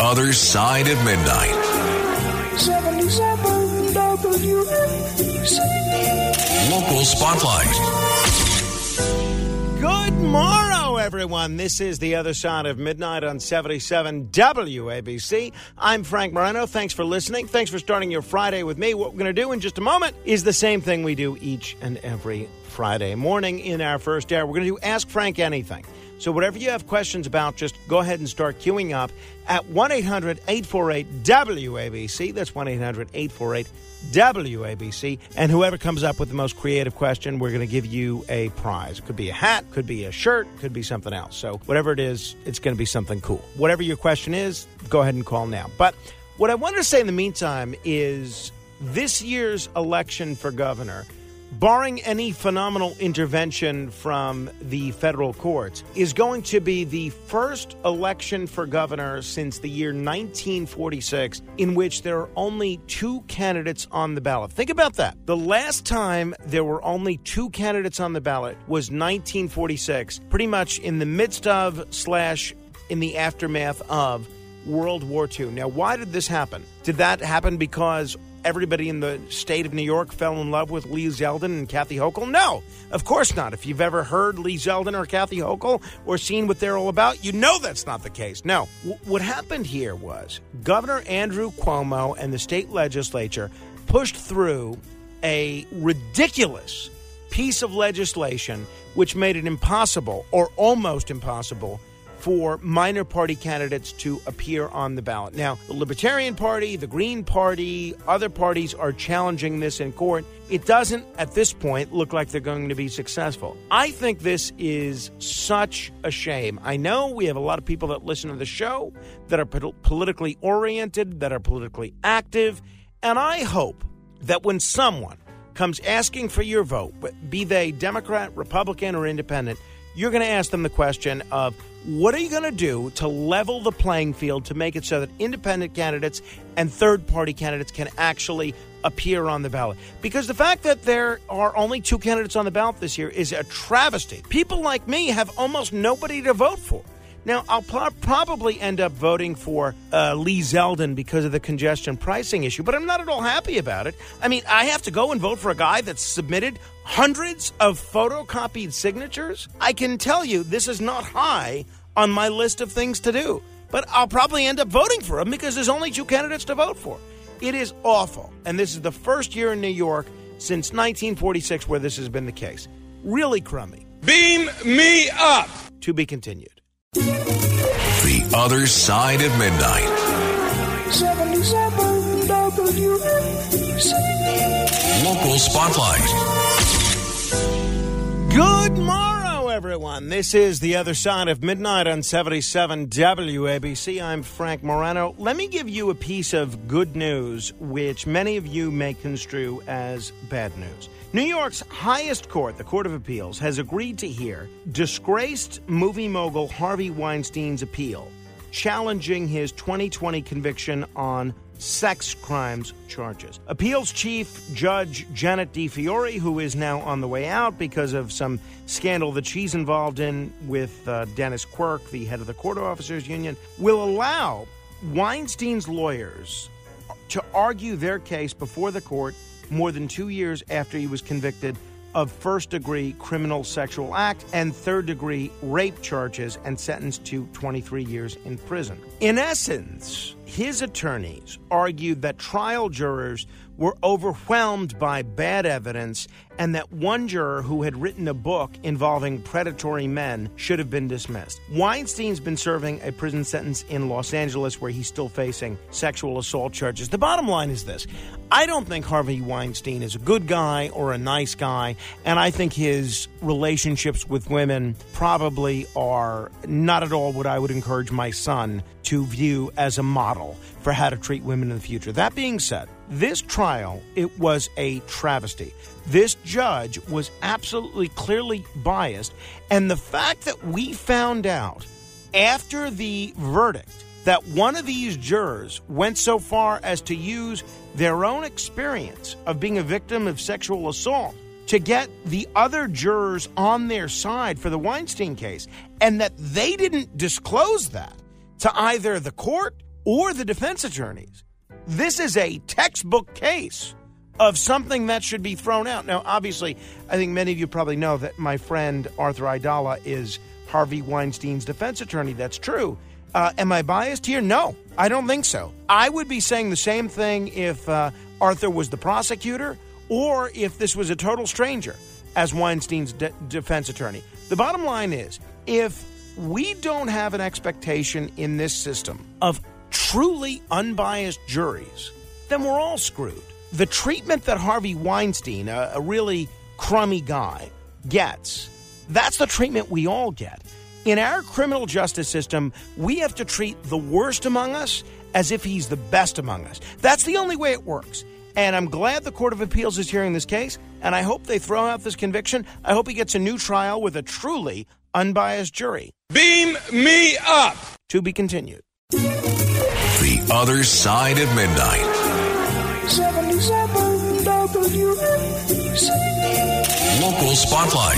Other Side of Midnight. 77 WABC. Local Spotlight. Good morrow, everyone. This is the other side of midnight on 77 WABC. I'm Frank Morano. Thanks for listening. Thanks for starting your Friday with me. What we're going to do in just a moment is the same thing we do each and every Friday morning in our first hour. We're going to do Ask Frank Anything. So, whatever you have questions about, just go ahead and start queuing up at 1 800 848 WABC. That's 1 800 848 WABC. And whoever comes up with the most creative question, we're going to give you a prize. It could be a hat, could be a shirt, could be something else. So, whatever it is, it's going to be something cool. Whatever your question is, go ahead and call now. But what I wanted to say in the meantime is this year's election for governor barring any phenomenal intervention from the federal courts, is going to be the first election for governor since the year 1946 in which there are only two candidates on the ballot. Think about that. The last time there were only two candidates on the ballot was 1946, pretty much in the midst of slash in the aftermath of World War II. Now, why did this happen? Did that happen because everybody in the state of New York fell in love with Lee Zeldin and Kathy Hochul? No, of course not. If you've ever heard Lee Zeldin or Kathy Hochul or seen what they're all about, you know that's not the case. No. W- what happened here was Governor Andrew Cuomo and the state legislature pushed through a ridiculous piece of legislation which made it impossible or almost impossible for minor party candidates to appear on the ballot. Now, the Libertarian Party, the Green Party, other parties are challenging this in court. It doesn't, at this point, look like they're going to be successful. I think this is such a shame. I know we have a lot of people that listen to the show that are po- politically oriented, that are politically active, and I hope that when someone comes asking for your vote, be they Democrat, Republican, or Independent, you're going to ask them the question of what are you going to do to level the playing field to make it so that independent candidates and third party candidates can actually appear on the ballot? Because the fact that there are only two candidates on the ballot this year is a travesty. People like me have almost nobody to vote for. Now, I'll pl- probably end up voting for uh, Lee Zeldin because of the congestion pricing issue, but I'm not at all happy about it. I mean, I have to go and vote for a guy that's submitted hundreds of photocopied signatures. I can tell you this is not high on my list of things to do, but I'll probably end up voting for him because there's only two candidates to vote for. It is awful, and this is the first year in New York since 1946 where this has been the case. Really crummy. Beam me up. To be continued. The Other Side of Midnight. 77 WABC. Local Spotlight. Good everyone. This is the other side of midnight on 77 WABC. I'm Frank Morano. Let me give you a piece of good news, which many of you may construe as bad news. New York's highest court, the Court of Appeals, has agreed to hear disgraced movie mogul Harvey Weinstein's appeal, challenging his 2020 conviction on sex crimes charges. Appeals Chief Judge Janet DiFiore, who is now on the way out because of some scandal that she's involved in with uh, Dennis Quirk, the head of the Court Officers Union, will allow Weinstein's lawyers to argue their case before the court more than two years after he was convicted of first degree criminal sexual act and third degree rape charges and sentenced to 23 years in prison. In essence, his attorneys argued that trial jurors were overwhelmed by bad evidence and that one juror who had written a book involving predatory men should have been dismissed. Weinstein's been serving a prison sentence in Los Angeles where he's still facing sexual assault charges. The bottom line is this I don't think Harvey Weinstein is a good guy or a nice guy, and I think his relationships with women probably are not at all what I would encourage my son to view as a model for how to treat women in the future. That being said, this trial, it was a travesty. This judge was absolutely clearly biased, and the fact that we found out after the verdict that one of these jurors went so far as to use their own experience of being a victim of sexual assault to get the other jurors on their side for the Weinstein case, and that they didn't disclose that to either the court or the defense attorneys. This is a textbook case of something that should be thrown out. Now, obviously, I think many of you probably know that my friend Arthur Aidala is Harvey Weinstein's defense attorney. That's true. Uh, am I biased here? No, I don't think so. I would be saying the same thing if uh, Arthur was the prosecutor or if this was a total stranger as Weinstein's de- defense attorney. The bottom line is if we don't have an expectation in this system of truly unbiased juries, then we're all screwed. The treatment that Harvey Weinstein, a, a really crummy guy, gets, that's the treatment we all get. In our criminal justice system, we have to treat the worst among us as if he's the best among us. That's the only way it works. And I'm glad the Court of Appeals is hearing this case, and I hope they throw out this conviction. I hope he gets a new trial with a truly unbiased jury. Beam me up. To be continued. The Other Side of Midnight. 77 WABC. Local Spotlight.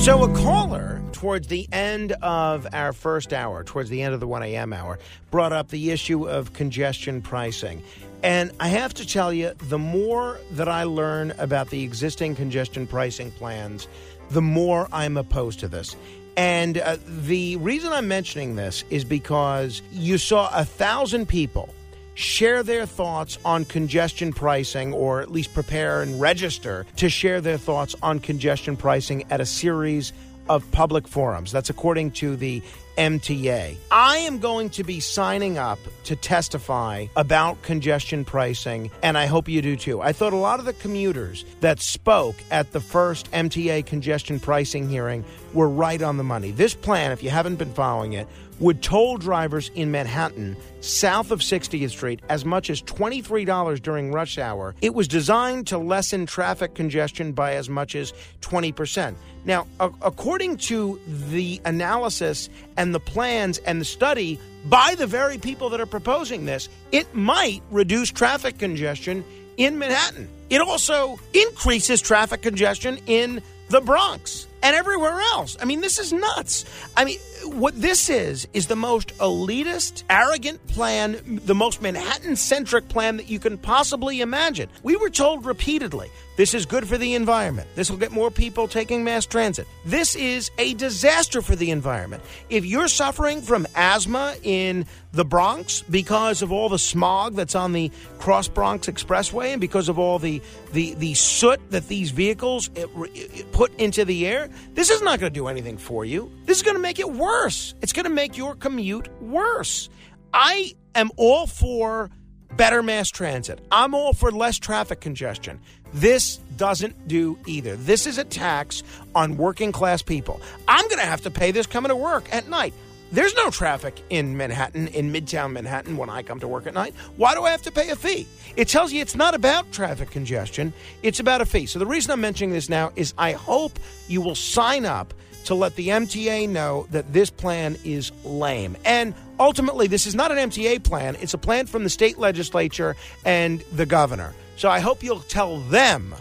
So, a caller towards the end of our first hour, towards the end of the 1 a.m. hour, brought up the issue of congestion pricing. And I have to tell you, the more that I learn about the existing congestion pricing plans, the more I'm opposed to this. And uh, the reason I'm mentioning this is because you saw a thousand people share their thoughts on congestion pricing, or at least prepare and register to share their thoughts on congestion pricing at a series of public forums. That's according to the MTA. I am going to be signing up to testify about congestion pricing, and I hope you do too. I thought a lot of the commuters that spoke at the first MTA congestion pricing hearing were right on the money. This plan, if you haven't been following it, would toll drivers in Manhattan south of 60th Street as much as $23 during rush hour. It was designed to lessen traffic congestion by as much as 20%. Now, a- according to the analysis and the plans and the study by the very people that are proposing this, it might reduce traffic congestion in Manhattan. It also increases traffic congestion in the Bronx and everywhere else. I mean, this is nuts. I mean, what this is, is the most elitist, arrogant plan, the most Manhattan centric plan that you can possibly imagine. We were told repeatedly this is good for the environment. This will get more people taking mass transit. This is a disaster for the environment. If you're suffering from asthma in the Bronx because of all the smog that's on the Cross Bronx Expressway and because of all the the, the soot that these vehicles eh, it, it eh, put into the air, this is not going to do anything for you. This is going to make it worse. It's going to make your commute worse. I am all for better mass transit. I'm all for less traffic congestion. This doesn't do either. This is a tax on working class people. I'm going to have to pay this coming to work at night. There's no traffic in Manhattan, in Midtown Manhattan, when I come to work at night. Why do I have to pay a fee? It tells you it's not about traffic congestion, it's about a fee. So the reason I'm mentioning this now is I hope you will sign up to let the MTA know that this plan is lame. And ultimately, this is not an MTA plan, it's a plan from the state legislature and the governor. So I hope you'll tell them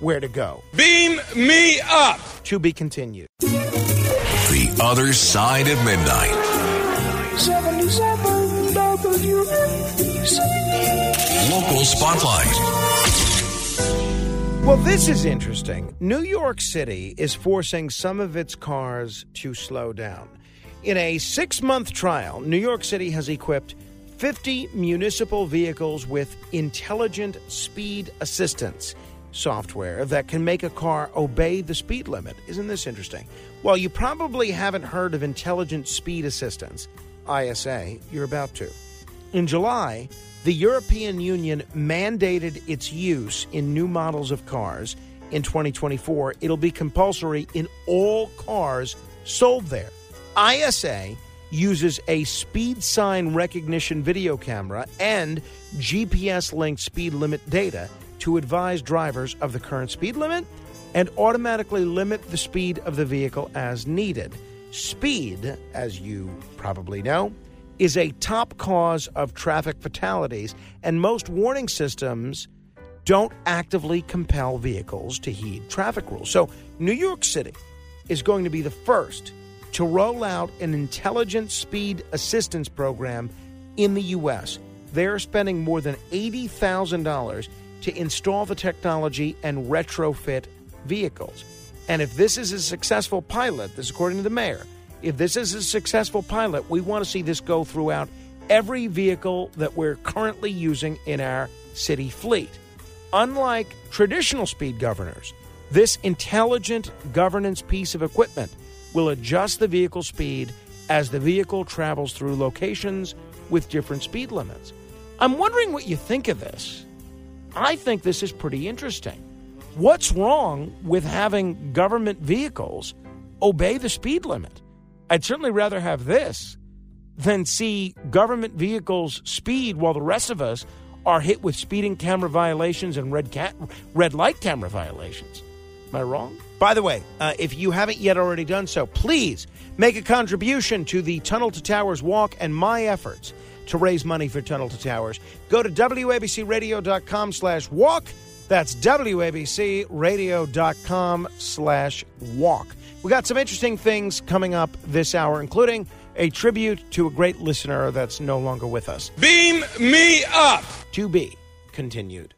where to go. Beam me up. To be continued. The Other Side of Midnight. 77 WABC. Local Spotlight. Well, this is interesting. New York City is forcing some of its cars to slow down. In a six month trial, New York City has equipped 50 municipal vehicles with intelligent speed assistance software that can make a car obey the speed limit. Isn't this interesting? Well, you probably haven't heard of intelligent speed assistance, ISA. You're about to. In July, the European Union mandated its use in new models of cars. In 2024, it'll be compulsory in all cars sold there. ISA uses a speed sign recognition video camera and GPS linked speed limit data to advise drivers of the current speed limit and automatically limit the speed of the vehicle as needed. Speed, as you probably know, is a top cause of traffic fatalities, and most warning systems don't actively compel vehicles to heed traffic rules. So, New York City is going to be the first to roll out an intelligent speed assistance program in the U.S. They're spending more than $80,000 to install the technology and retrofit vehicles. And if this is a successful pilot, this is according to the mayor, if this is a successful pilot, we want to see this go throughout every vehicle that we're currently using in our city fleet. Unlike traditional speed governors, this intelligent governance piece of equipment will adjust the vehicle speed as the vehicle travels through locations with different speed limits. I'm wondering what you think of this. I think this is pretty interesting. What's wrong with having government vehicles obey the speed limit? I'd certainly rather have this than see government vehicles speed while the rest of us are hit with speeding camera violations and red, ca- red light camera violations. Am I wrong? By the way, uh, if you haven't yet already done so, please make a contribution to the Tunnel to Towers walk and my efforts to raise money for Tunnel to Towers. Go to WABCRadio.com slash walk. That's WABCRadio.com slash walk. We got some interesting things coming up this hour, including a tribute to a great listener that's no longer with us. Beam me up. To be continued.